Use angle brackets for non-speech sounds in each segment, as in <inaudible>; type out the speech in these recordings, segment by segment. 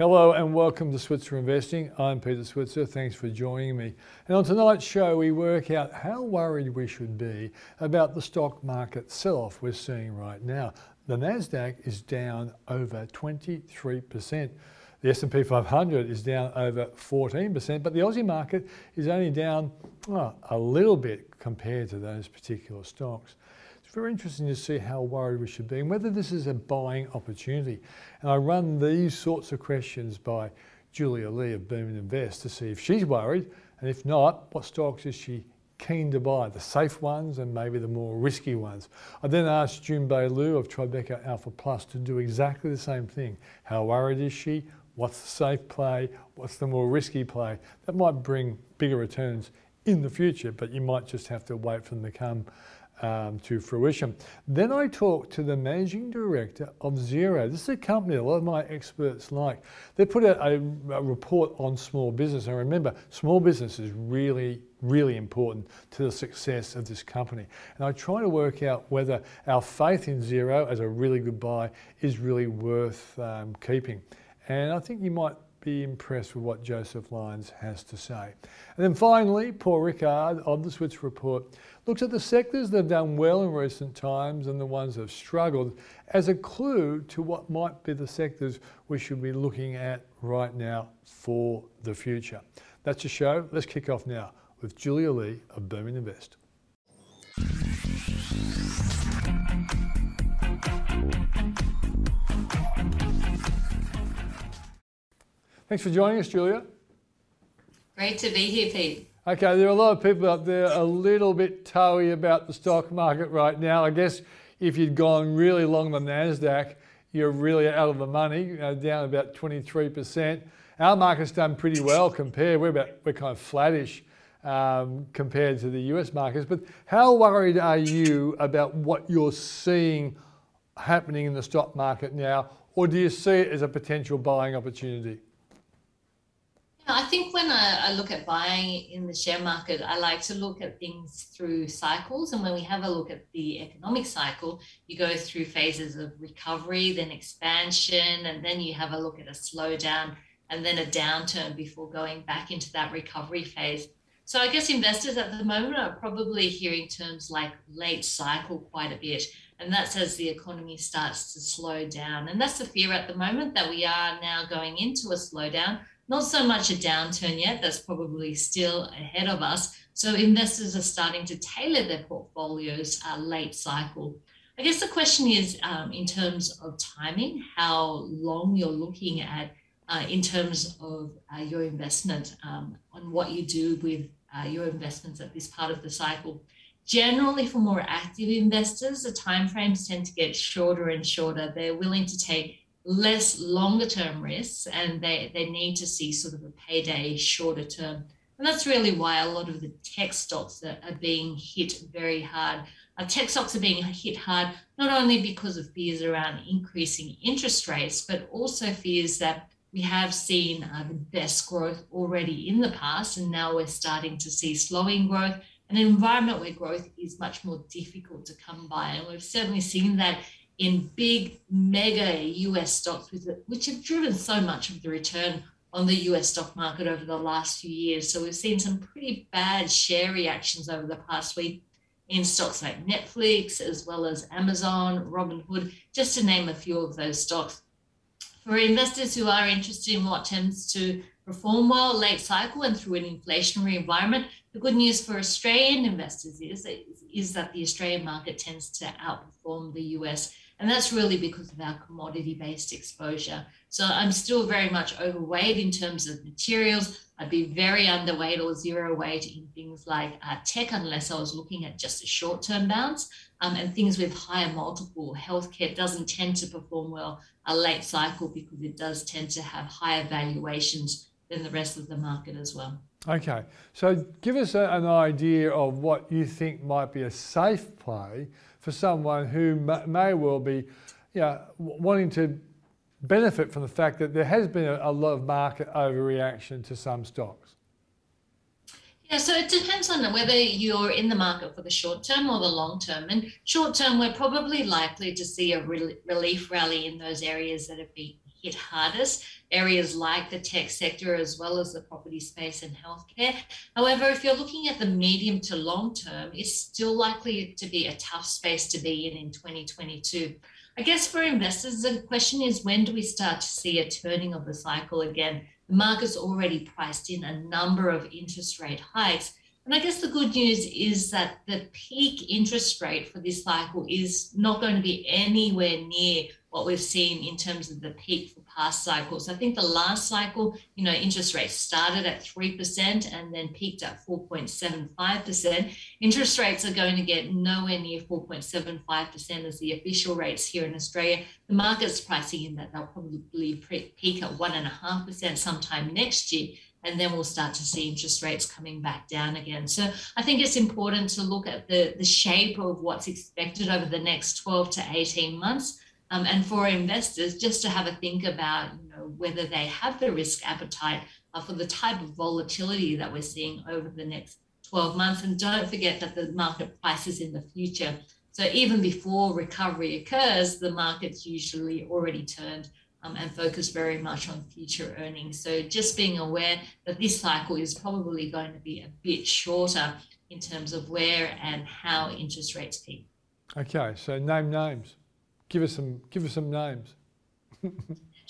Hello and welcome to Switzer Investing. I'm Peter Switzer. Thanks for joining me. And on tonight's show, we work out how worried we should be about the stock market sell-off we're seeing right now. The Nasdaq is down over 23%. The S&P 500 is down over 14%, but the Aussie market is only down a little bit compared to those particular stocks. It's very interesting to see how worried we should be and whether this is a buying opportunity. And I run these sorts of questions by Julia Lee of Burman Invest to see if she's worried, and if not, what stocks is she keen to buy, the safe ones and maybe the more risky ones. I then asked Junbei Liu of Tribeca Alpha Plus to do exactly the same thing. How worried is she? What's the safe play? What's the more risky play? That might bring bigger returns in the future, but you might just have to wait for them to come um, to fruition. Then I talked to the managing director of Xero. This is a company a lot of my experts like. They put out a, a report on small business. And remember, small business is really, really important to the success of this company. And I try to work out whether our faith in Xero as a really good buy is really worth um, keeping. And I think you might be impressed with what Joseph Lyons has to say. And then finally, Paul Rickard of the Switzer Report looks at the sectors that have done well in recent times and the ones that have struggled as a clue to what might be the sectors we should be looking at right now for the future. That's the show. Let's kick off now with Julia Lee of Burman Invest. Thanks for joining us, Julia. Great to be here, Pete. Okay, there are a lot of people out there a little bit toey about the stock market right now. I guess if you'd gone really long the NASDAQ, you're really out of the money, you know, down about 23%. Our market's done pretty well compared, we're, about, we're kind of flattish um, compared to the US markets. But how worried are you about what you're seeing happening in the stock market now? Or do you see it as a potential buying opportunity? I think when I, I, look at buying in the share market, I like to look at things through cycles. And when we have a look at the economic cycle, you go through phases of recovery, then expansion, and then you have a look at a slowdown and then a downturn before going back into that recovery phase. So I guess investors at the moment are probably hearing terms like late cycle quite a bit. And that's as the economy starts to slow down. And that's the fear at the moment that we are now going into a slowdown not so much a downturn yet, that's probably still ahead of us. So investors are starting to tailor their portfolios uh, late cycle. I guess the question is um, in terms of timing, how long you're looking at uh, in terms of uh, your investment um, on what you do with uh, your investments at this part of the cycle. Generally, for more active investors, the timeframes tend to get shorter and shorter. They're willing to take less longer term risks and they, they need to see sort of a payday shorter term. And that's really why a lot of the tech stocks that are being hit very hard. Uh, tech stocks are being hit hard not only because of fears around increasing interest rates, but also fears that we have seen uh, the best growth already in the past, and now we're starting to see slowing growth, an environment where growth is much more difficult to come by. And we've certainly seen that in big mega US stocks, which have driven so much of the return on the US stock market over the last few years. So we've seen some pretty bad share reactions over the past week in stocks like Netflix, as well as Amazon, Robinhood, just to name a few of those stocks. For investors who are interested in what tends to perform well late cycle and through an inflationary environment, the good news for Australian investors is, is that the Australian market tends to outperform the US and that's really because of our commodity based exposure. So I'm still very much overweight in terms of materials. I'd be very underweight or zero weight in things like uh, tech, unless I was looking at just a short term bounce. Um, and things with higher multiple. Healthcare doesn't tend to perform well a late cycle because it does tend to have higher valuations than the rest of the market as well. Okay, so give us a, an idea of what you think might be a safe play for someone who may well be you know, wanting to benefit from the fact that there has been a, lot of market overreaction to some stocks? Yeah, so it depends on whether you're in the market for the short term or the long term. And short term, we're probably likely to see a relief rally in those areas that have been hit hardest, areas like the tech sector as well as the property space and healthcare. However, if you're looking at the medium to long term, it's still likely to be a tough space to be in in 2022. I guess for investors, the question is when do we start to see a turning of the cycle again? The market's already priced in a number of interest rate hikes. And I guess the good news is that the peak interest rate for this cycle is not going to be anywhere near what we've seen in terms of the peak for past cycles. I think the last cycle, you know, interest rates started at 3% and then peaked at 4.75%. Interest rates are going to get nowhere near 4.75% as the official rates here in Australia. The market's pricing in that they'll probably peak at 1.5% sometime next year and then we'll start to see interest rates coming back down again. So I think it's important to look at the, the shape of what's expected over the next 12 to 18 months um, and for investors, just to have a think about you know, whether they have the risk appetite uh, for the type of volatility that we're seeing over the next 12 months. And don't forget that the market prices in the future. So even before recovery occurs, the market's usually already turned um, and focus very much on future earnings. So just being aware that this cycle is probably going to be a bit shorter in terms of where and how interest rates peak. Okay, so name names. Give us some. Give us some names. <laughs>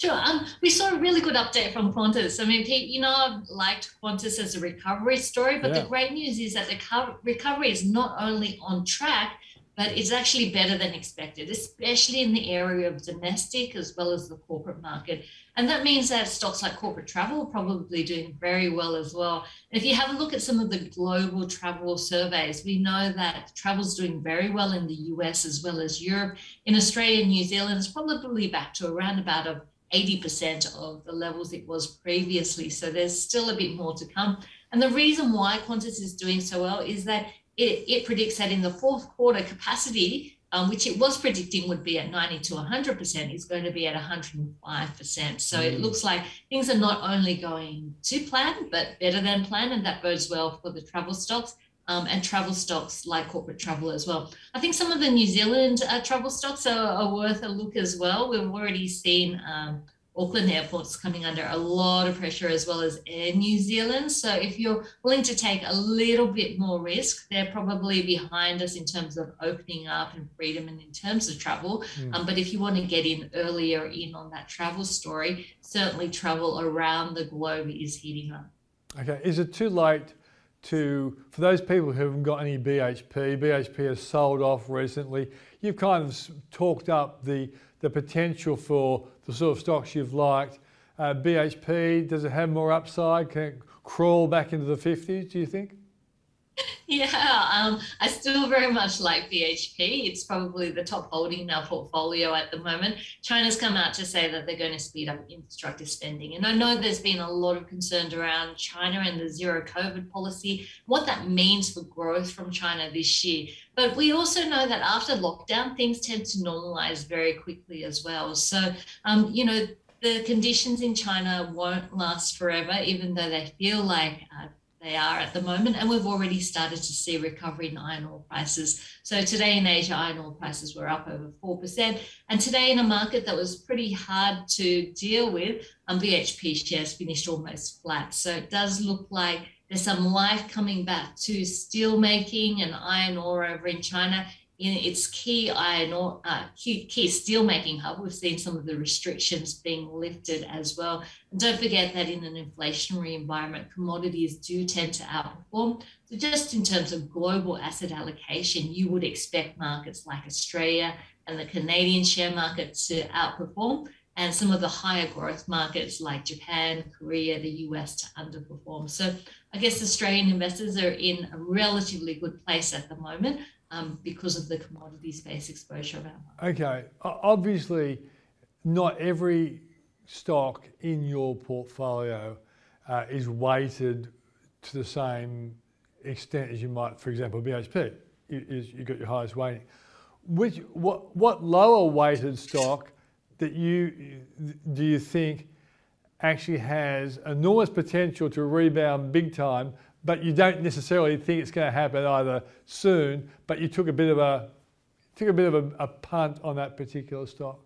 Sure. Um, we saw a really good update from Qantas. I mean, Pete, you know, I've liked Qantas as a recovery story, but yeah. the great news is that the recovery is not only on track, but it's actually better than expected, especially in the area of domestic as well as the corporate market. And that means that stocks like corporate travel are probably doing very well as well. And if you have a look at some of the global travel surveys, we know that travel is doing very well in the US as well as Europe. In Australia and New Zealand, it's probably back to around about a 80% of the levels it was previously. So there's still a bit more to come. And the reason why Qantas is doing so well is that it, it predicts that in the fourth quarter capacity, um, which it was predicting would be at 90 to 100%, is going to be at 105%. So mm. it looks like things are not only going to plan, but better than plan, and that bodes well for the travel stocks. Um, and travel stocks like corporate travel as well. I think some of the New Zealand uh, travel stocks are, are, worth a look as well. We've already seen um, Auckland airport's coming under a lot of pressure as well as Air New Zealand. So if you're willing to take a little bit more risk, they're probably behind us in terms of opening up and freedom and in terms of travel. Mm. Um, but if you want to get in earlier in on that travel story, certainly travel around the globe is heating up. Okay, is it too late to, for those people who haven't got any BHP, BHP has sold off recently, you've kind of talked up the the potential for the sort of stocks you've liked. Uh, BHP, does it have more upside? Can it crawl back into the 50s, do you think? <laughs> Yeah, um, I still very much like BHP. It's probably the top holding in our portfolio at the moment. China's come out to say that they're going to speed up infrastructure spending. And I know there's been a lot of concern around China and the zero COVID policy, what that means for growth from China this year. But we also know that after lockdown, things tend to normalize very quickly as well. So, um, you know, the conditions in China won't last forever, even though they feel like uh, they are at the moment. And we've already started to see recovery in iron ore prices. So today in Asia, iron ore prices were up over 4%. And today in a market that was pretty hard to deal with, um, BHP shares finished almost flat. So it does look like there's some life coming back to steel making and iron ore over in China in its key iron ore, uh, key, key steelmaking hub, we've seen some of the restrictions being lifted as well. And don't forget that in an inflationary environment, commodities do tend to outperform. So just in terms of global asset allocation, you would expect markets like Australia and the Canadian share market to outperform and some of the higher growth markets like Japan, Korea, the US to underperform. So I guess Australian investors are in a relatively good place at the moment um, because of the commodity space exposure of our Okay, obviously, not every stock in your portfolio uh, is weighted to the same extent as you might, for example, BHP. Is you got your highest weighting. Which what what lower weighted stock that you do you think actually has enormous potential to rebound big time, but you don't necessarily think it's going to happen either soon, but you took a bit of a took a bit of a, a punt on that particular stock.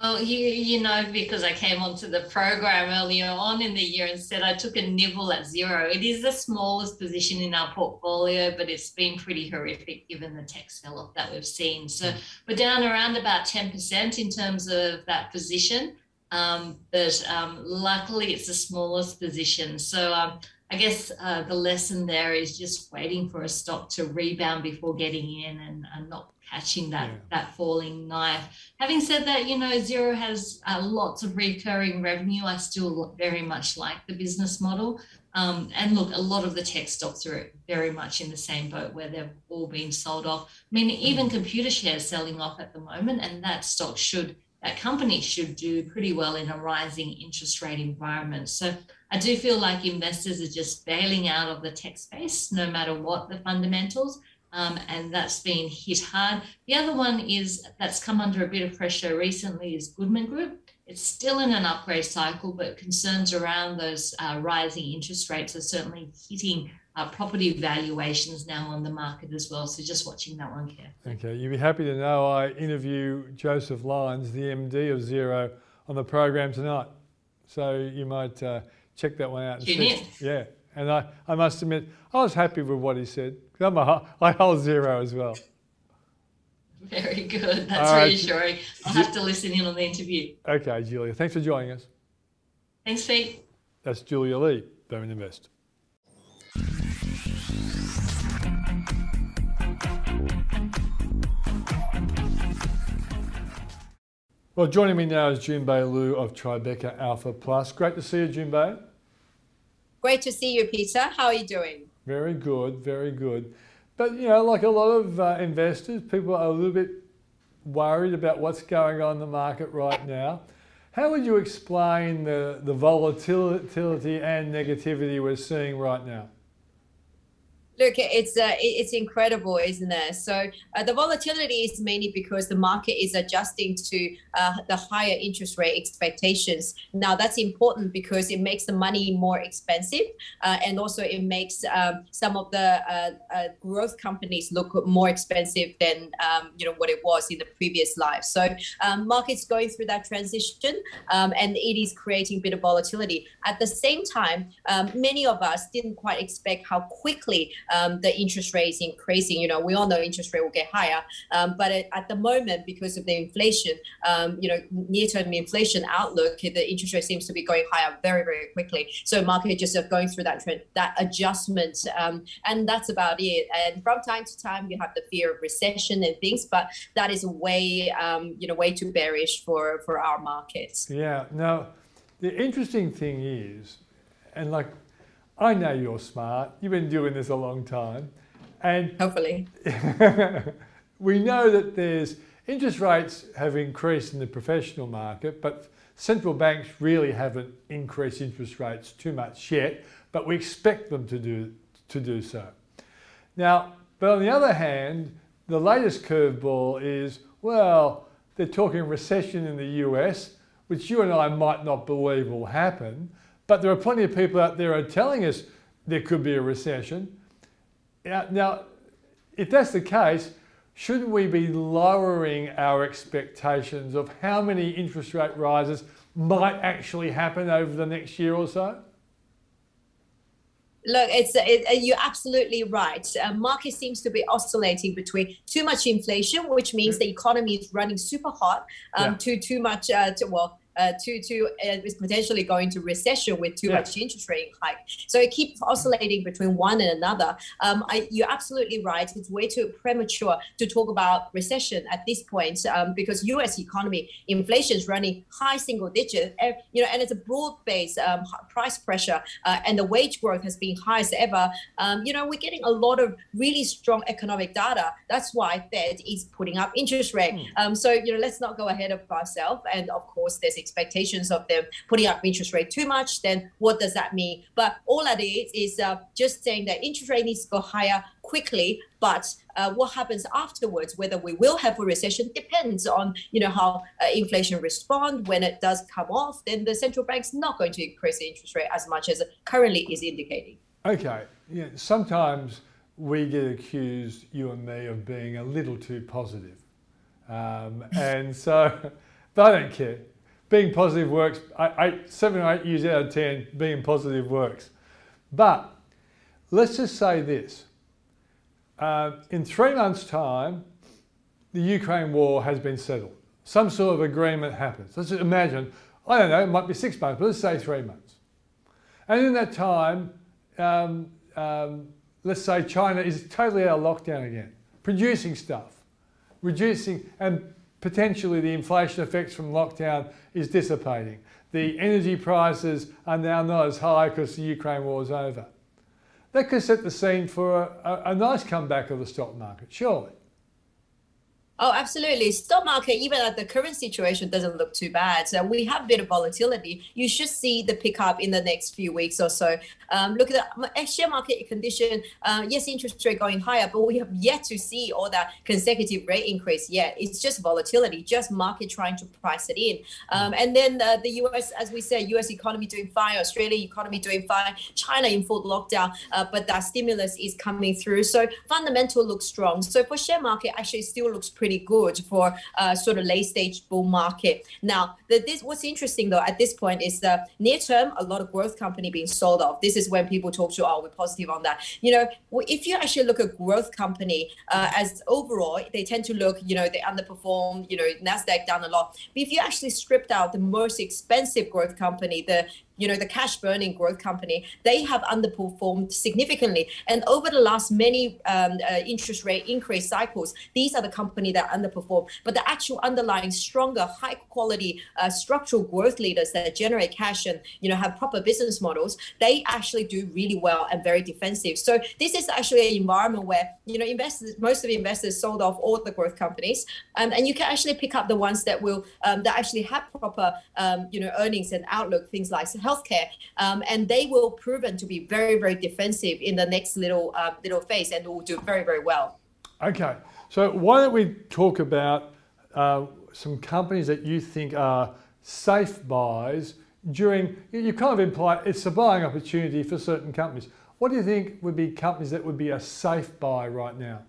Well, you you know because I came onto the program earlier on in the year and said I took a nibble at Xero. It is the smallest position in our portfolio, but it's been pretty horrific given the tech sell-off that we've seen. So we're down around about 10% in terms of that position. Um, but um, luckily it's the smallest position. So um, I guess uh, the lesson there is just waiting for a stock to rebound before getting in and, and not catching that yeah. that falling knife. Having said that, you know, Xero has uh, lots of recurring revenue. I still very much like the business model. Um, and look, a lot of the tech stocks are very much in the same boat where they've all been sold off. I mean, even Computershare's selling off at the moment, and that stock should, that company should do pretty well in a rising interest rate environment. So I do feel like investors are just bailing out of the tech space, no matter what the fundamentals um, and that's been hit hard. The other one is that's come under a bit of pressure recently is Goodman Group. It's still in an upgrade cycle, but concerns around those uh, rising interest rates are certainly hitting uh, property valuations now on the market as well. So just watching that one carefully. Okay, you'd be happy to know I interview Joseph Lyons, the MD of Xero, on the program tonight. So you might uh, check that one out. Tune in. Yeah, and I, I must admit, I was happy with what he said. I'm a, I hold Xero as well. Very good. That's right. reassuring. I'll have to listen in on the interview. Okay, Julia. Thanks for joining us. Thanks, Pete. That's Julia Lee, Burman Invest. Well, joining me now is Junbei Liu of Tribeca Alpha Plus. Great to see you, Junbei. Great to see you, Peter. How are you doing? Very good, very good. But, you know, like a lot of uh, investors, people are a little bit worried about what's going on in the market right now. How would you explain the, the volatility and negativity we're seeing right now? Look, it's uh, it's incredible, isn't it? So uh, the volatility is mainly because the market is adjusting to uh, the higher interest rate expectations. Now that's important because it makes the money more expensive, uh, and also it makes um, some of the uh, uh, growth companies look more expensive than um, you know what it was in the previous life. So um, markets going through that transition, um, and it is creating a bit of volatility. At the same time, um, many of us didn't quite expect how quickly um, the interest rates increasing. You know, we all know interest rate will get higher, um, but at the moment, because of the inflation, um, you know, near-term inflation outlook, the interest rate seems to be going higher very, very quickly. So market just are going through that trend, that adjustment, um, and that's about it. And from time to time, you have the fear of recession and things, but that is way, um, you know, way too bearish for for our markets. Yeah. Now, the interesting thing is, and like I know you're smart. You've been doing this a long time. And hopefully, <laughs> we know that there's interest rates have increased in the professional market, but central banks really haven't increased interest rates too much yet, but we expect them to do, to do so. Now, but on the other hand, the latest curveball is, well, they're talking recession in the US, which you and I might not believe will happen, but there are plenty of people out there are telling us there could be a recession. Now, if that's the case, shouldn't we be lowering our expectations of how many interest rate rises might actually happen over the next year or so? Look, it's it, you're absolutely right. Uh, market seems to be oscillating between too much inflation, which means the economy is running super hot, um, yeah. to too much, uh, to, well, uh, to to uh, is potentially going to recession with too yeah. much interest rate hike. So it keeps oscillating between one and another. Um, I, you're absolutely right. It's way too premature to talk about recession at this point um, because U.S. economy inflation is running high single digit. Uh, you know, and it's a broad based um, price pressure, uh, and the wage growth has been highest ever. Um, you know, we're getting a lot of really strong economic data. That's why Fed is putting up interest rate. Mm. so you know, let's not go ahead of ourselves. And of course, there's expectations of them putting up interest rate too much, then what does that mean? But all that is is uh, just saying that interest rate needs to go higher quickly, but uh, what happens afterwards, whether we will have a recession, depends on you know how uh, inflation respond. When it does come off, then the central bank's not going to increase the interest rate as much as it currently is indicating. Okay, yeah. Sometimes we get accused, you and me, of being a little too positive, um, and so <laughs> I don't care. Being positive works. Eight, seven or eight years out of ten, being positive works. But let's just say this. Uh, in three months' time, the Ukraine war has been settled. Some sort of agreement happens. Let's just imagine, I don't know, it might be six months, but let's say three months. And in that time, um, um, let's say China is totally out of lockdown again, producing stuff, reducing, and potentially the inflation effects from lockdown is dissipating. The energy prices are now not as high because the Ukraine war is over. That could set the scene for a, a, a nice comeback of the stock market, surely. Oh, absolutely. Stock market, even at the current situation, doesn't look too bad. So we have a bit of volatility. You should see the pickup in the next few weeks or so. Um, look at the share market condition. Uh, yes, interest rate going higher, but we have yet to see all that consecutive rate increase yet. It's just volatility, just market trying to price it in. Um, and then uh, the US, as we said, US economy doing fine, Australia economy doing fine, China in full lockdown, uh, but that stimulus is coming through. So fundamental looks strong. So for share market, actually still looks pretty pretty good for uh, sort of late stage bull market. Now, the, this what's interesting though at this point is the near term, a lot of growth company being sold off. This is when people talk to, oh, we're positive on that. You know, if you actually look at growth company uh, as overall, they tend to look, you know, they underperform. You know, Nasdaq down a lot. But if you actually stripped out the most expensive growth company, the you know the cash burning growth company they have underperformed significantly. And over the last many um, uh, interest rate increase cycles these are the company that underperform. But the actual underlying stronger high quality uh, structural growth leaders that generate cash and you know have proper business models they actually do really well and very defensive. So this is actually an environment where you know investors most of the investors sold off all the growth companies. Um, and you can actually pick up the ones that will um, that actually have proper um, you know earnings and outlook things like healthcare, um, and they will proven to be very, very defensive in the next little uh, little phase, and will do very, very well. Okay, so why don't we talk about uh, some companies that you think are safe buys during? You kind of imply it's a buying opportunity for certain companies. What do you think would be companies that would be a safe buy right now?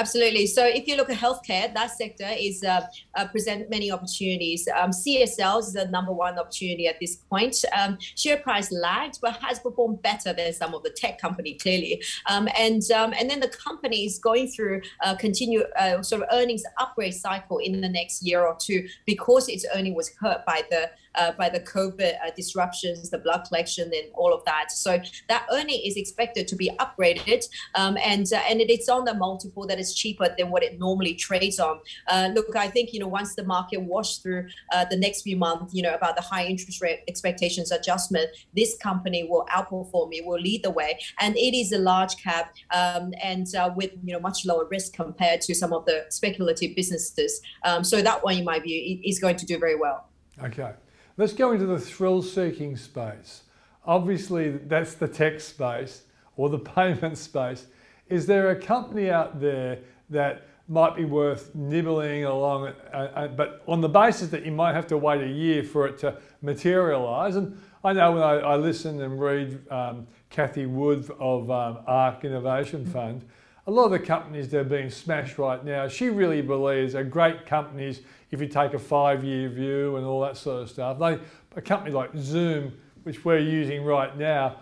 Absolutely. So if you look at healthcare, that sector is uh, uh, present many opportunities. Um, CSL is the number one opportunity at this point. Um, share price lagged, but has performed better than some of the tech company clearly. Um, and um, and then the company is going through a continue uh, sort of earnings upgrade cycle in the next year or two because its earning was hurt by the uh, by the COVID uh, disruptions, the blood collection, and all of that. So that earning is expected to be upgraded, um, and uh, and it's on the multiple that is cheaper than what it normally trades on. Uh, look, I think you know once the market washed through uh, the next few months, you know about the high interest rate expectations adjustment, this company will outperform. It will lead the way, and it is a large cap um, and uh, with you know much lower risk compared to some of the speculative businesses. Um, so that one, in my view, is going to do very well. Okay. Let's go into the thrill seeking space. Obviously, that's the tech space or the <laughs> payment space. Is there a company out there that might be worth nibbling along, uh, uh, but on the basis that you might have to wait a year for it to materialize? And I know when I, I listen and read um, Cathie Wood of um, ARK Innovation Fund, a lot of the companies that are being smashed right now, she really believes are great companies if you take a five year view and all that sort of stuff. They, a company like Zoom, which we're using right now,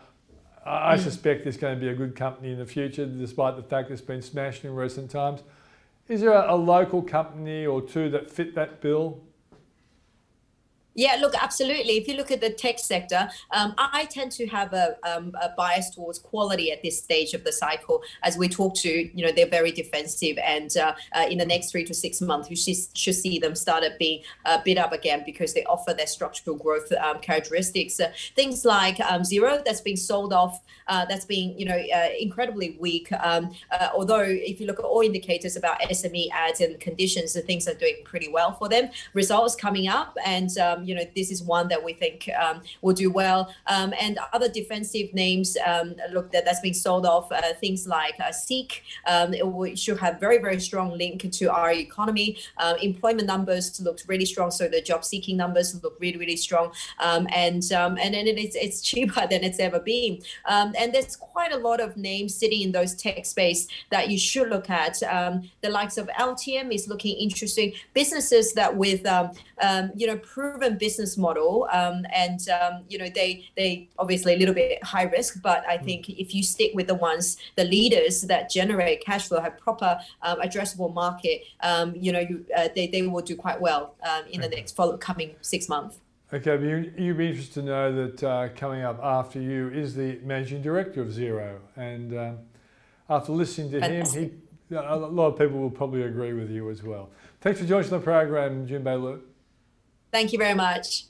I mm. suspect is going to be a good company in the future, despite the fact it's been smashed in recent times. Is there a, a local company or two that fit that bill? Yeah, look, absolutely. If you look at the tech sector, um, I tend to have a, um, a, bias towards quality at this stage of the cycle. As we talk to, you know, they're very defensive, and uh, uh, in the next three to six months, you should, see them start being uh, bid up again because they offer their structural growth um, characteristics. Uh, things like um, Xero, that's being sold off, uh, that's been, you know, uh, incredibly weak. Um, although, if you look at all indicators about SME ads and conditions, the things are doing pretty well for them. Results coming up, and um, um, you know, this is one that we think um, will do well. Um, and other defensive names, um, look, that that's being sold off. Uh, things like uh, Seek, um, it should have very very strong link to our economy. Uh, employment numbers look really strong, so the job seeking numbers look really really strong. and and then it's it's <laughs> cheaper than it's ever been. and there's quite a lot of names sitting in those tech space that you should look at. the likes of LTM is looking interesting. Businesses that with you know proven business model um, and um, you know they they obviously a little bit high risk, but I think if you stick with the ones the leaders that generate cash flow have proper um, addressable market, um, you know you, uh, they they will do quite well in the next follow coming six months. Okay, but you, you'd be interested to know that uh, coming up after you is the managing director of Xero, and um, after listening to him, he a lot of people will probably agree with you as well. Thanks for joining the program, Jim Lu. Thank you very much.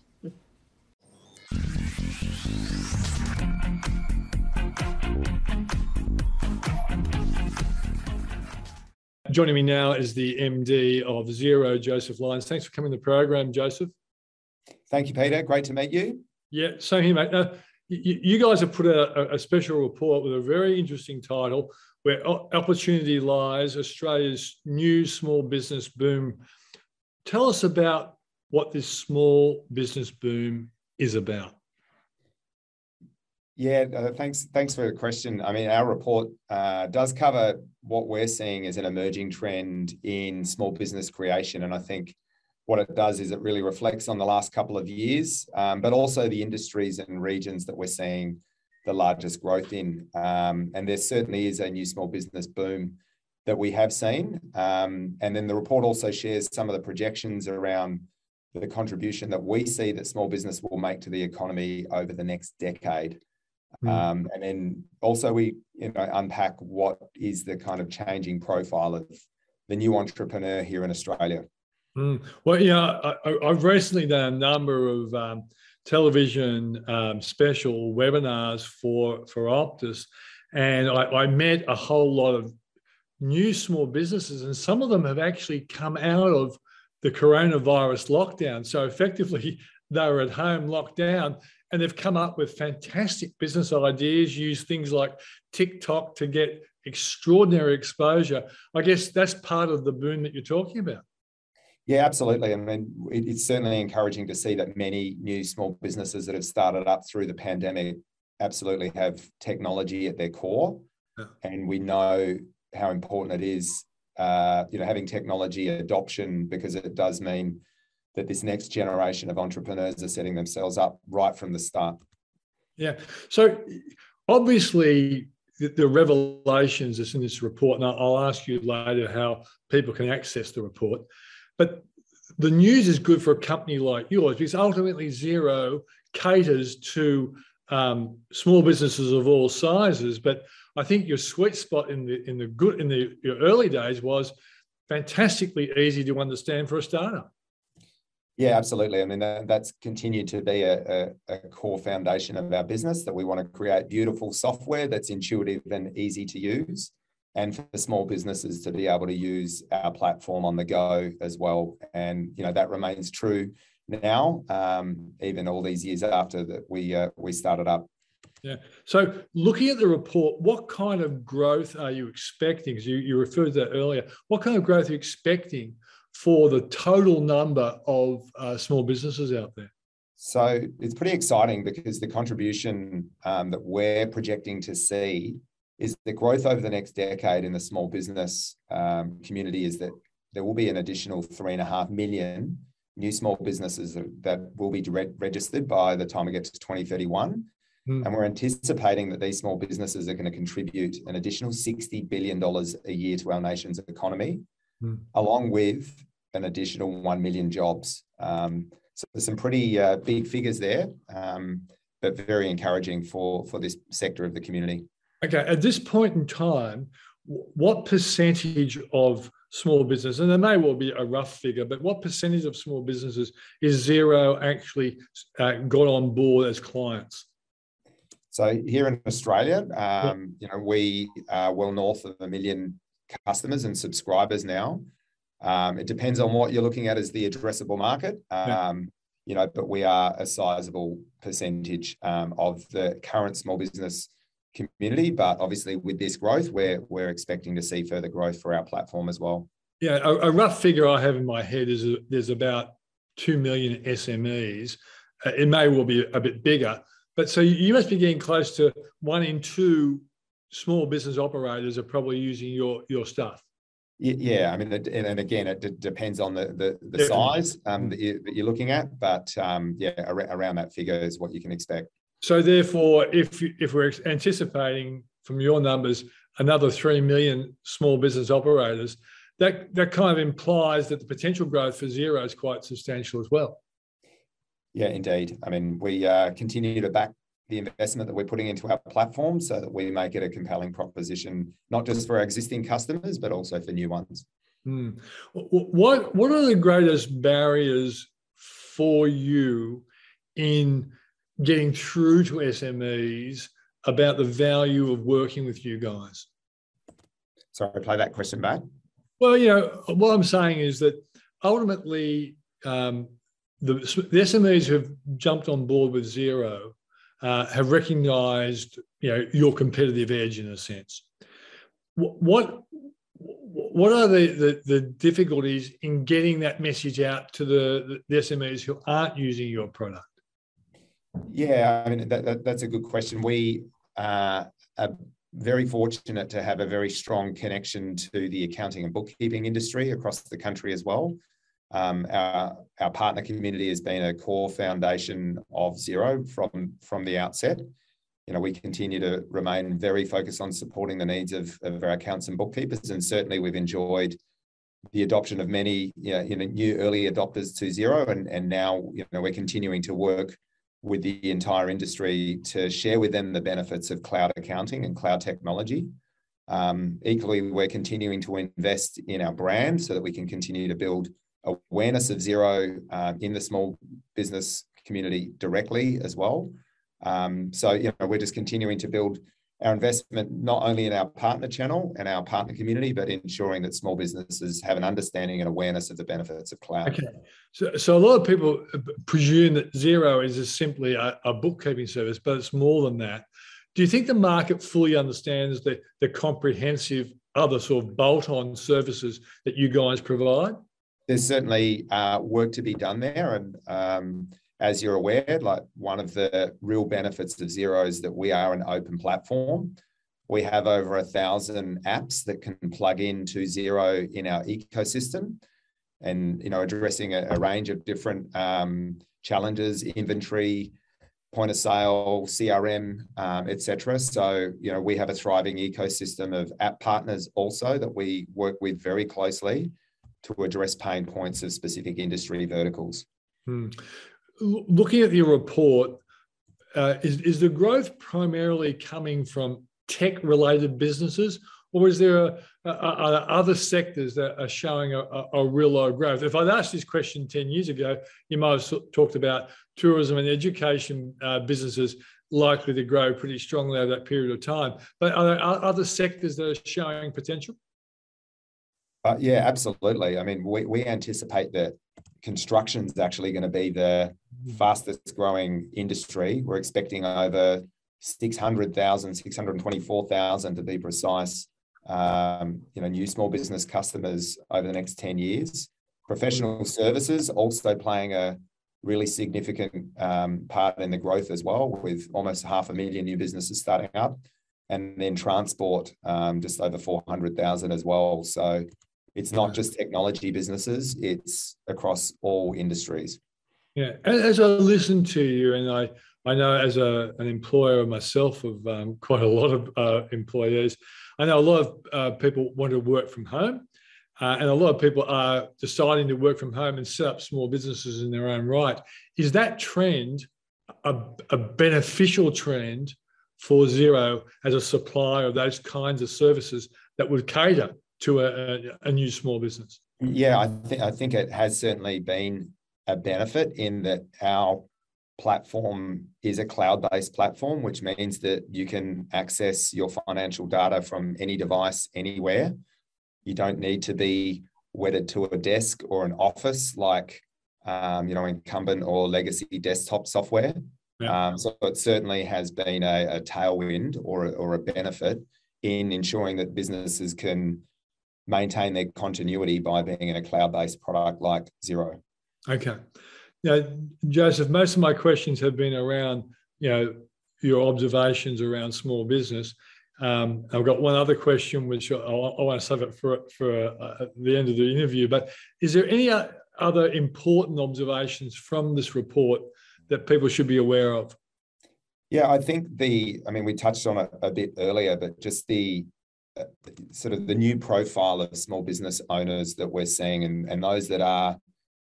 Joining me now is the MD of Xero, Joseph Lyons. Thanks for coming to the program, Joseph. Thank you, Peter. Great to meet you. Yeah, same here, mate. Now, you, you guys have put out a, a special report with a very interesting title where opportunity lies, Australia's new small business boom. Tell us about what this small business boom is about. Yeah, uh, thanks. Thanks for the question. I mean, our report uh, does cover what we're seeing as an emerging trend in small business creation, and I think what it does is it really reflects on the last couple of years, um, but also the industries and regions that we're seeing the largest growth in. Um, and there certainly is a new small business boom that we have seen. Um, and then the report also shares some of the projections around the contribution that we see that small business will make to the economy over the next decade. Mm. Um, and then also we you know unpack what is the kind of changing profile of the new entrepreneur here in Australia. Mm. Well, yeah, I, have recently done a number of um, television um, special webinars for for Optus, and I, I, met a whole lot of new small businesses, and some of them have actually come out of the coronavirus lockdown. So effectively, <laughs> they were at home locked down, and they've come up with fantastic business ideas. Use things like TikTok to get extraordinary exposure. I guess that's part of the boom that you're talking about. Yeah, absolutely. I mean, it's certainly encouraging to see that many new small businesses that have started up through the pandemic absolutely have technology at their core. Yeah. And we know how important it is, uh, you know, having technology adoption because it does mean that this next generation of entrepreneurs are setting themselves up right from the start. Yeah. So obviously, the, the revelations that's in this report, and I'll ask you later how people can access the report. But the news is good for a company like yours because ultimately Xero caters to um, small businesses of all sizes. But I think your sweet spot in the in the good in the your early days was fantastically easy to understand for a startup. Yeah, absolutely. I mean, that, that's continued to be a, a, a, core foundation of our business that we want to create beautiful software that's intuitive and easy to use and for small businesses to be able to use our platform on the go as well. And you know that remains true now, um, even all these years after that we uh, we started up. Yeah. So looking at the report, what kind of growth are you expecting? You, you referred to that earlier. What kind of growth are you expecting for the total number of uh, small businesses out there? So it's pretty exciting because the contribution um, that we're projecting to see is the growth over the next decade in the small business um, community is that there will be an additional three and a half million new small businesses that, that will be registered by the time we get to 2031. Mm. And we're anticipating that these small businesses are going to contribute an additional $60 billion a year to our nation's economy, mm. along with an additional 1 million jobs. Um, so there's some pretty uh, big figures there, um, but very encouraging for, for this sector of the community. Okay, at this point in time, what percentage of small business, and there may well be a rough figure, but what percentage of small businesses is Xero actually uh, got on board as clients? So here in Australia, um, you know, we are well north of a million customers and subscribers now. Um, it depends on what you're looking at as the addressable market. Um, you know, but we are a sizable percentage um, of the current small business community. But obviously, with this growth, we're we're expecting to see further growth for our platform as well. Yeah, a, a rough figure I have in my head is there's about two million SMEs. Uh, it may well be a bit bigger, but so you must be getting close to one in two small business operators are probably using your your stuff. Yeah, I mean, and again, it d- depends on the the, the size um, that, you, are looking at, but um, yeah, around that figure is what you can expect. So, therefore, if if we're anticipating from your numbers another three million small business operators, that that kind of implies that the potential growth for Xero is quite substantial as well. Yeah, indeed. I mean, we uh, continue to back the investment that we're putting into our platform so that we make it a compelling proposition, not just for our existing customers, but also for new ones. Hmm. What, what are the greatest barriers for you in getting through to SMEs about the value of working with you guys? Sorry, play that question back. Well, you know, what I'm saying is that ultimately, um, the, the SMEs who have jumped on board with Xero uh, have recognised you know your competitive edge in a sense. What what are the, the, the difficulties in getting that message out to the, the SMEs who aren't using your product? Yeah, I mean that, that that's a good question. We uh, are very fortunate to have a very strong connection to the accounting and bookkeeping industry across the country as well. Um, our, our partner community has been a core foundation of Xero from, from the outset. You know, we continue to remain very focused on supporting the needs of, of our accounts and bookkeepers, and certainly we've enjoyed the adoption of many you know, new early adopters to Xero, and, and now you know, we're continuing to work with the entire industry to share with them the benefits of cloud accounting and cloud technology. Um, equally, we're continuing to invest in our brand so that we can continue to build awareness of Xero um, in the small business community directly as well. Um, so, you know, we're just continuing to build our investment not only in our partner channel and our partner community, but ensuring that small businesses have an understanding and awareness of the benefits of cloud. Okay. So, so a lot of people presume that Xero is simply a, a bookkeeping service, but it's more than that. Do you think the market fully understands the, the comprehensive other sort of bolt on services that you guys provide? There's certainly uh, work to be done there. And um, as you're aware, like one of the real benefits of Xero is that we are an open platform. We have over a thousand apps that can plug into Xero in our ecosystem, and you know, addressing a, a range of different um, challenges, inventory, point of sale, CRM, um, etc. So you know, we have a thriving ecosystem of app partners also that we work with very closely to address pain points of specific industry verticals. Hmm. Looking at your report, uh, is, is the growth primarily coming from tech related businesses? Or is there a, a, a, other sectors that are showing a, real low growth? If I'd asked this question 10 years ago, you might have talked about tourism and education uh, businesses likely to grow pretty strongly over that period of time. But are there other sectors that are showing potential? Uh, yeah, absolutely. I mean, we, we anticipate that construction is actually going to be the fastest growing industry. We're expecting over 600,000, 624,000 to be precise, um, you know, new small business customers over the next 10 years. Professional services also playing a really significant um, part in the growth as well, with almost half a million new businesses starting up. And then transport, um, just over 400,000 as well. So it's not just technology businesses, it's across all industries. Yeah. As I listen to you, and I, I know as a, an employer myself of um, quite a lot of uh, employees, I know a lot of uh, people want to work from home. Uh, and a lot of people are deciding to work from home and set up small businesses in their own right. Is that trend a, a beneficial trend for Xero as a supplier of those kinds of services that would cater to a, a new small business? Yeah, I think I think it has certainly been a benefit in that our platform is a cloud-based platform, which means that you can access your financial data from any device anywhere. You don't need to be wedded to a desk or an office like um, you know, incumbent or legacy desktop software. Yeah. Um, so it certainly has been a, a tailwind or or a benefit in ensuring that businesses can maintain their continuity by being in a cloud-based product like Xero. Okay. Now, Joseph, most of my questions have been around, you know, your observations around small business. Um, I've got one other question, which I, I want to save it for for uh, the end of the interview. But is there any other important observations from this report that people should be aware of? Yeah, I think the. I mean, we touched on it a bit earlier, but just the uh, sort of the new profile of small business owners that we're seeing, and and those that are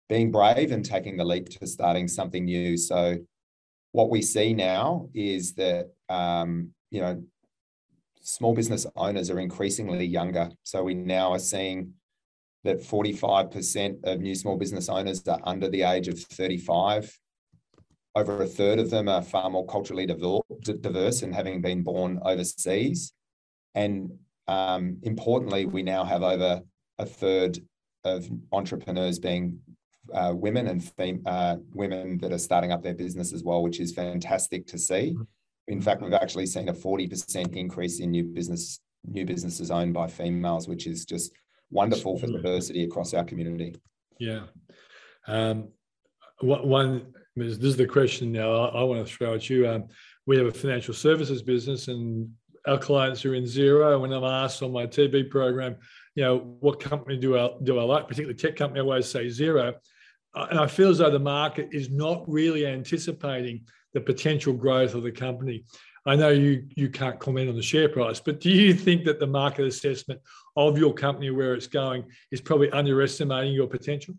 being brave and taking the leap to starting something new. So, what we see now is that um, you know small business owners are increasingly younger. So we now are seeing that 45% of new small business owners are under the age of 35. Over a third of them are far more culturally diverse and having been born overseas. And um, importantly, we now have over a third of entrepreneurs being uh, women and fem- uh, women that are starting up their business as well, which is fantastic to see. In fact, we've actually seen a 40% increase in new business new businesses owned by females, which is just wonderful for diversity across our community. Yeah. Um, one, this is the question now I, I want to throw at you. Um, we have a financial services business and our clients are in Xero. When I'm asked on my TV program, you know, what company do I, do I like, particularly tech company, I always say Xero. Uh, and I feel as though the market is not really anticipating the potential growth of the company. I know you you can't comment on the share price, but do you think that the market assessment of your company where it's going is probably underestimating your potential?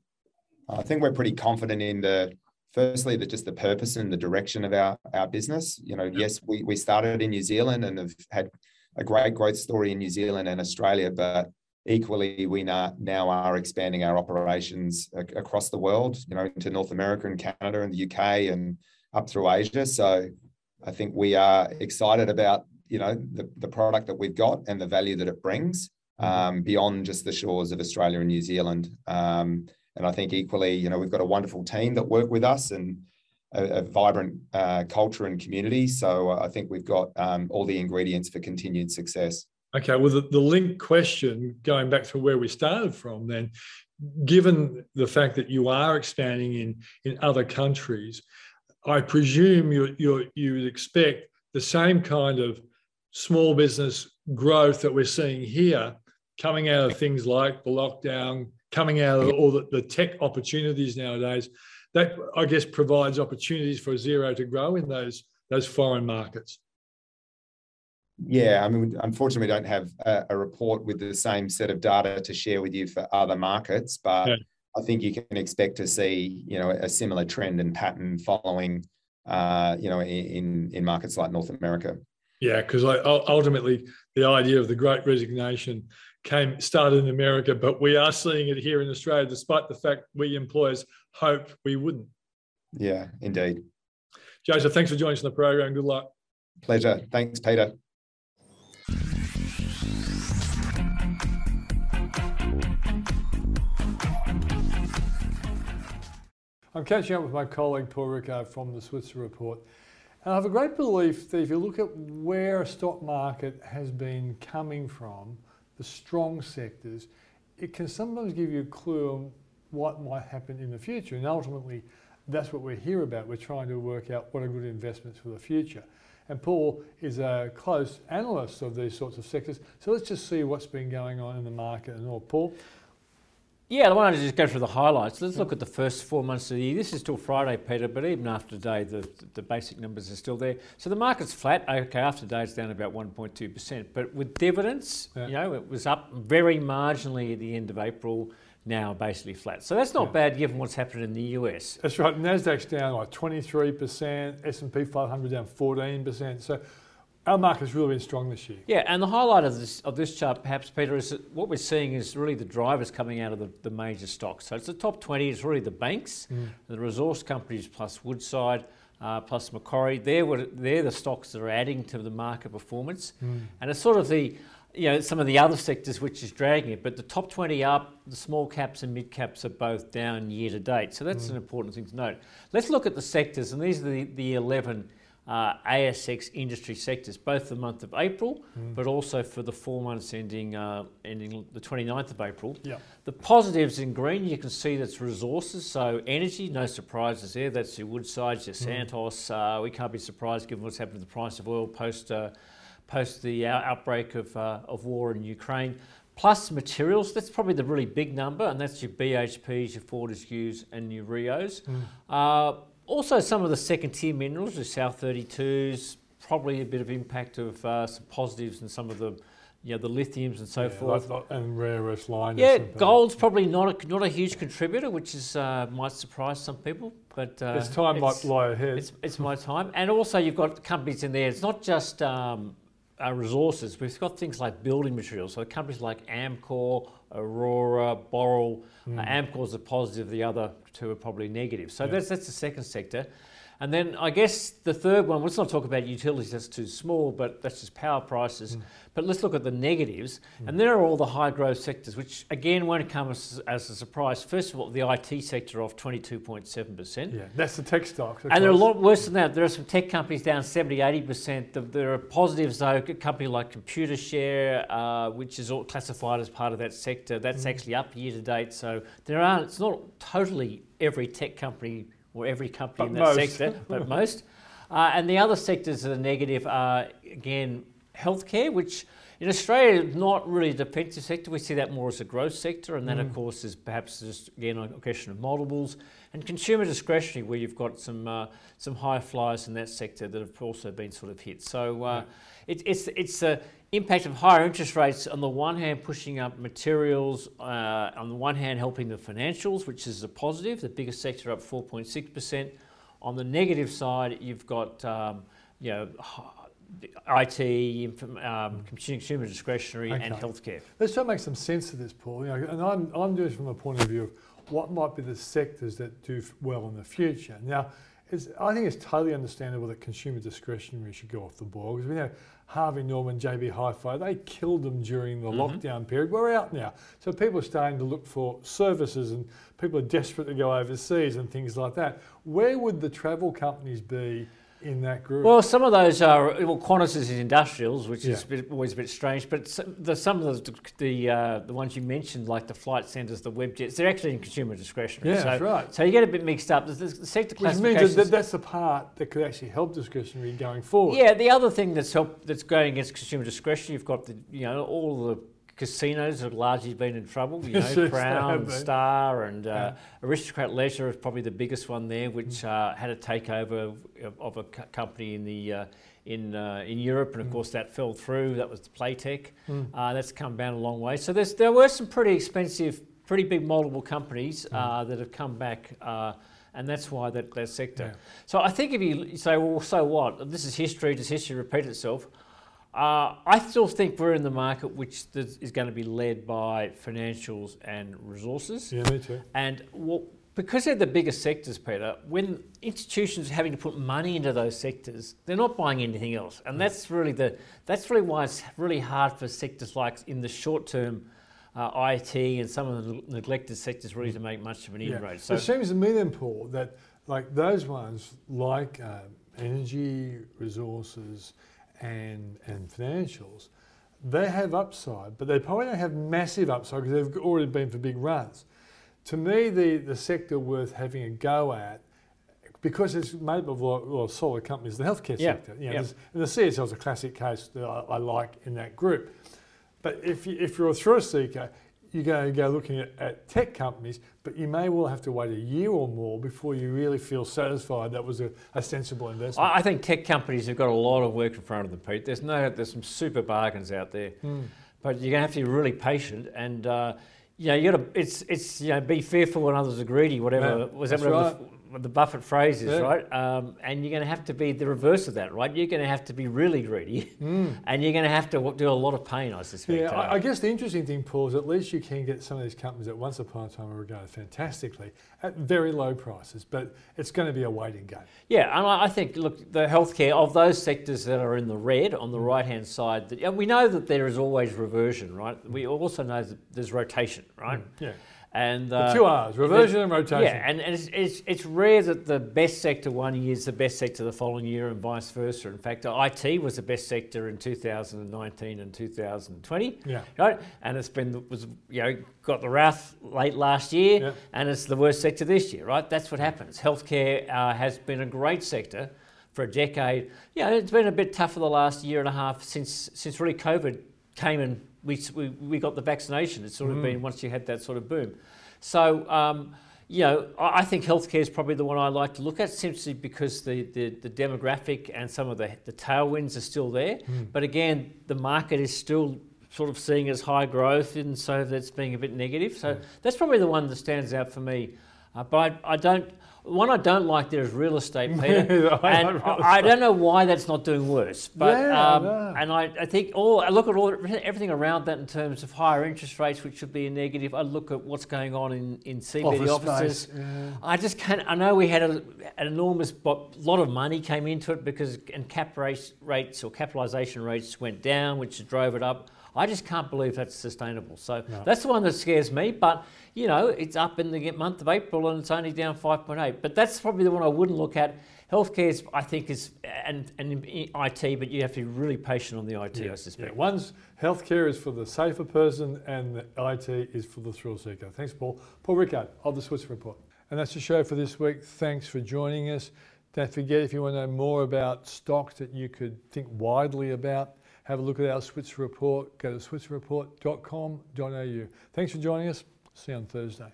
I think we're pretty confident in the firstly just the purpose and the direction of our our business. You know, yes, we we started in New Zealand and have had a great growth story in New Zealand and Australia, but equally we now, now are expanding our operations across the world, you know, into North America and Canada and the UK and up through Asia. So I think we are excited about you know the, the product that we've got and the value that it brings mm-hmm. um, beyond just the shores of Australia and New Zealand. Um, and I think equally, you know, we've got a wonderful team that work with us and a, a vibrant uh, culture and community. So I think we've got um, all the ingredients for continued success. Okay, well, the, the link question, going back to where we started from, then, given the fact that you are expanding in in other countries, I presume you, you, you would expect the same kind of small business growth that we're seeing here coming out of things like the lockdown, coming out of all the, the tech opportunities nowadays. That, I guess, provides opportunities for Xero to grow in those, those foreign markets. Yeah, I mean, unfortunately, we don't have a, a, report with the same set of data to share with you for other markets, but yeah. I think you can expect to see, you know, a similar trend and pattern following, uh, you know, in in markets like North America. Yeah, because ultimately the idea of the Great Resignation came started in America, but we are seeing it here in Australia, despite the fact we employers hoped we wouldn't. Yeah, indeed. Joseph, thanks for joining us on the program. Good luck. Pleasure. Thanks, Peter. I'm catching up with my colleague Paul Rickard from the Switzer Report. And I have a great belief that if you look at where a stock market has been coming from, the strong sectors, it can sometimes give you a clue on what might happen in the future. And ultimately, that's what we're here about. We're trying to work out what are good investments for the future. And Paul is a close analyst of these sorts of sectors. So let's just see what's been going on in the market and all. Paul? Yeah, I wanted to just go through the highlights. Let's look at the first four months of the year. This is still Friday, Peter, but even after today, the, the basic numbers are still there. So the market's flat. Okay, after today, it's down about 1.2%. But with dividends, yeah. you know, it was up very marginally at the end of April, now basically flat. So that's not yeah. bad given what's happened in the US. That's right. NASDAQ's down like 23%, S&P 500 down 14%. So our market's really been strong this year. Yeah, and the highlight of this of this chart, perhaps, Peter, is that what we're seeing is really the drivers coming out of the, the major stocks. So it's the top 20, it's really the banks, mm. the resource companies plus Woodside, uh, plus Macquarie. They're, what, they're the stocks that are adding to the market performance. Mm. And it's sort of the, you know, some of the other sectors which is dragging it, but the top 20 up, the small caps and mid caps are both down year to date. So that's mm. an important thing to note. Let's look at the sectors, and these are the, the 11 uh, ASX industry sectors, both the month of April, mm. but also for the four months ending uh, ending the 29th of April. Yeah. The positives in green, you can see that's resources, so energy, no surprises there. That's your Woodside, your mm. Santos. Uh, we can't be surprised given what's happened to the price of oil post uh, post the outbreak of, uh, of war in Ukraine. Plus materials, that's probably the really big number, and that's your BHPs, your Fortescues, and your Rios. Mm. Uh, also, some of the second tier minerals, the South 32s, probably a bit of impact of uh, some positives and some of the you know, the lithiums and so yeah, forth. Like, and rare earth Lynas. Yeah, gold's probably not a, not a huge contributor, which is uh, might surprise some people. But uh, its time it's, might lie ahead. It's, it's my time, and also you've got companies in there. It's not just um, our resources, we've got things like building materials. So companies like Amcor, Aurora, Boral, mm. uh, Amcor's a positive, the other two are probably negative. So yeah. that's, that's the second sector. And then I guess the third one, let's not talk about utilities, that's too small, but that's just power prices. Mm. But let's look at the negatives. Mm. And there are all the high growth sectors, which again won't come as, as, a surprise. First of all, the IT sector off 22.7%. Yeah, that's the tech stocks. And they're a lot worse than that. There are some tech companies down 70, 80%. There are positives, though, a company like Computershare, uh, which is all classified as part of that sector, that's mm. actually up year to date. So there are, it's not totally every tech company or every company but in that most. sector, but <laughs> most. Uh, and the other sectors that are negative are, again, healthcare, which in Australia is not really a defensive sector. We see that more as a growth sector, and that, mm. of course, is perhaps just again a question of multiples and consumer discretionary, where you've got some uh, some high flyers in that sector that have also been sort of hit. So uh, yeah. it, it's it's the impact of higher interest rates on the one hand pushing up materials, uh, on the one hand helping the financials, which is a positive. The biggest sector up 4.6 percent. On the negative side, you've got um, you know IT, um, consumer discretionary, okay. and healthcare. Let's try to make some sense of this, Paul. You know, and I'm, I'm doing it from a point of view of what might be the sectors that do well in the future. Now, I think it's totally understandable that consumer discretionary should go off the board because we know Harvey Norman, JB Hi-Fi, they killed them during the mm-hmm. lockdown period. We're out now, so people are starting to look for services, and people are desperate to go overseas and things like that. Where would the travel companies be? In that group? Well, some of those are well, Qantas is industrials, which yeah. is a bit, always a bit strange. But some, the, some of the the, uh, the ones you mentioned, like the flight centres, the webjets, they're actually in consumer discretionary. Yeah, so, that's right. So you get a bit mixed up. The, the sector Which means that that's the part that could actually help discretionary going forward. Yeah, the other thing that's help, that's going against consumer discretionary, you've got the you know all the casinos have largely been in trouble. You <laughs> know, Crown, Star, and uh, yeah. Aristocrat Leisure is probably the biggest one there, which uh, had a takeover of, of a company in the uh, in uh, in Europe, and of mm. course that fell through. That was Playtech. Mm. Uh, that's come down a long way. So there were some pretty expensive, pretty big multiple companies mm. Uh, that have come back. and that's why that, that sector. Yeah. So I think if you say, well, so what? This is history. Does history repeat itself? Uh, I still think we're in the market which is going to be led by financials and resources. Yeah, me too. And what, because they're the biggest sectors, Peter, when institutions are having to put money into those sectors, they're not buying anything else. And that's really the that's really why it's really hard for sectors like in the short term uh, IT and some of the neglected sectors really to make much of an yeah. inroad. So it seems to me then, Paul, that like those ones like uh, energy, resources, and, and financials, they have upside, but they probably don't have massive upside because they've already been for big runs. To me, the, the sector worth having a go at, because it's made up of a lot, of solid companies, the healthcare yeah. sector. You know, yep. And the CSL is a classic case that I, I, like in that group. But if, you, if you're a thrill seeker, you're going to go looking at, at, tech companies, but you may well have to wait a year or more before you really feel satisfied that was a, a sensible investment. I think tech companies have got a lot of work in front of them, Pete. There's no, there's some super bargains out there, mm. but you're going to have to be really patient and. Uh, you know, you got to. It's it's you know, be fearful when others are greedy. Whatever yeah, was that. Whatever right. the Buffett phrase is, Yeah. right? Um, and you're going to have to be the reverse of that, right? You're going to have to be really greedy, <laughs> and you're going to have to do a lot of pain, I suspect. Mm. Yeah, uh, I, I guess the interesting thing, Paul, is at least you can get some of these companies that once upon a time were regarded fantastically at very low prices, but it's going to be a waiting game. Yeah, and I I think, look, the healthcare of those sectors that are in the red on the Mm. right hand side, that, we know that there is always reversion, right? We also know that there's rotation, right? Yeah. And uh, two R's, reversion and rotation. Yeah, and, and it's, it's, it's rare that the best sector one year is the best sector the following year and vice versa. In fact, IT was the best sector in 2019 and 2020. Yeah. Right? And it's been, was you know, got the wrath late last year Yeah. and it's the worst sector this year, right? That's what happens. Healthcare uh, has been a great sector for a decade. Yeah, it's been a bit tough for the last year and a half since, since really COVID came and we, we, we got the vaccination. It's sort of been once you had that sort of boom. So, um, you know, I I think healthcare is probably the one I like to look at simply because the, the, the demographic and some of the, the tailwinds are still there. But again, the market is still sort of seeing as high growth, and so that's being a bit negative. So that's probably the one that stands out for me. Uh, but I, I don't. One I don't like there is real estate, <laughs> Peter, I and <laughs> I, I don't know why that's not doing worse. But Yeah, um, no. and I, I think all I look at all everything around that in terms of higher interest rates, which should be a negative. I look at what's going on in in CBD Office offices. yeah. I just can't. I know we had a, an enormous lot of money came into it because and cap rates, rates or capitalisation rates went down, which drove it up. I just can't believe that's sustainable. So No. that's the one that scares me. But you know, it's up in the month of April and it's only down 5.8. But that's probably the one I wouldn't look at. Healthcare, is, I think, is and and IT, but you have to be really patient on the IT. I Yeah, suspect. one's healthcare is for the safer person, and the IT is for the thrill seeker. Thanks, Paul. Paul Rickard of the Switzer Report. And that's the show for this week. Thanks for joining us. Don't forget, if you want to know more about stocks that you could think widely about, have a look at our Switzer Report. Go to switzerreport.com.au. Thanks for joining us. See you on Thursday.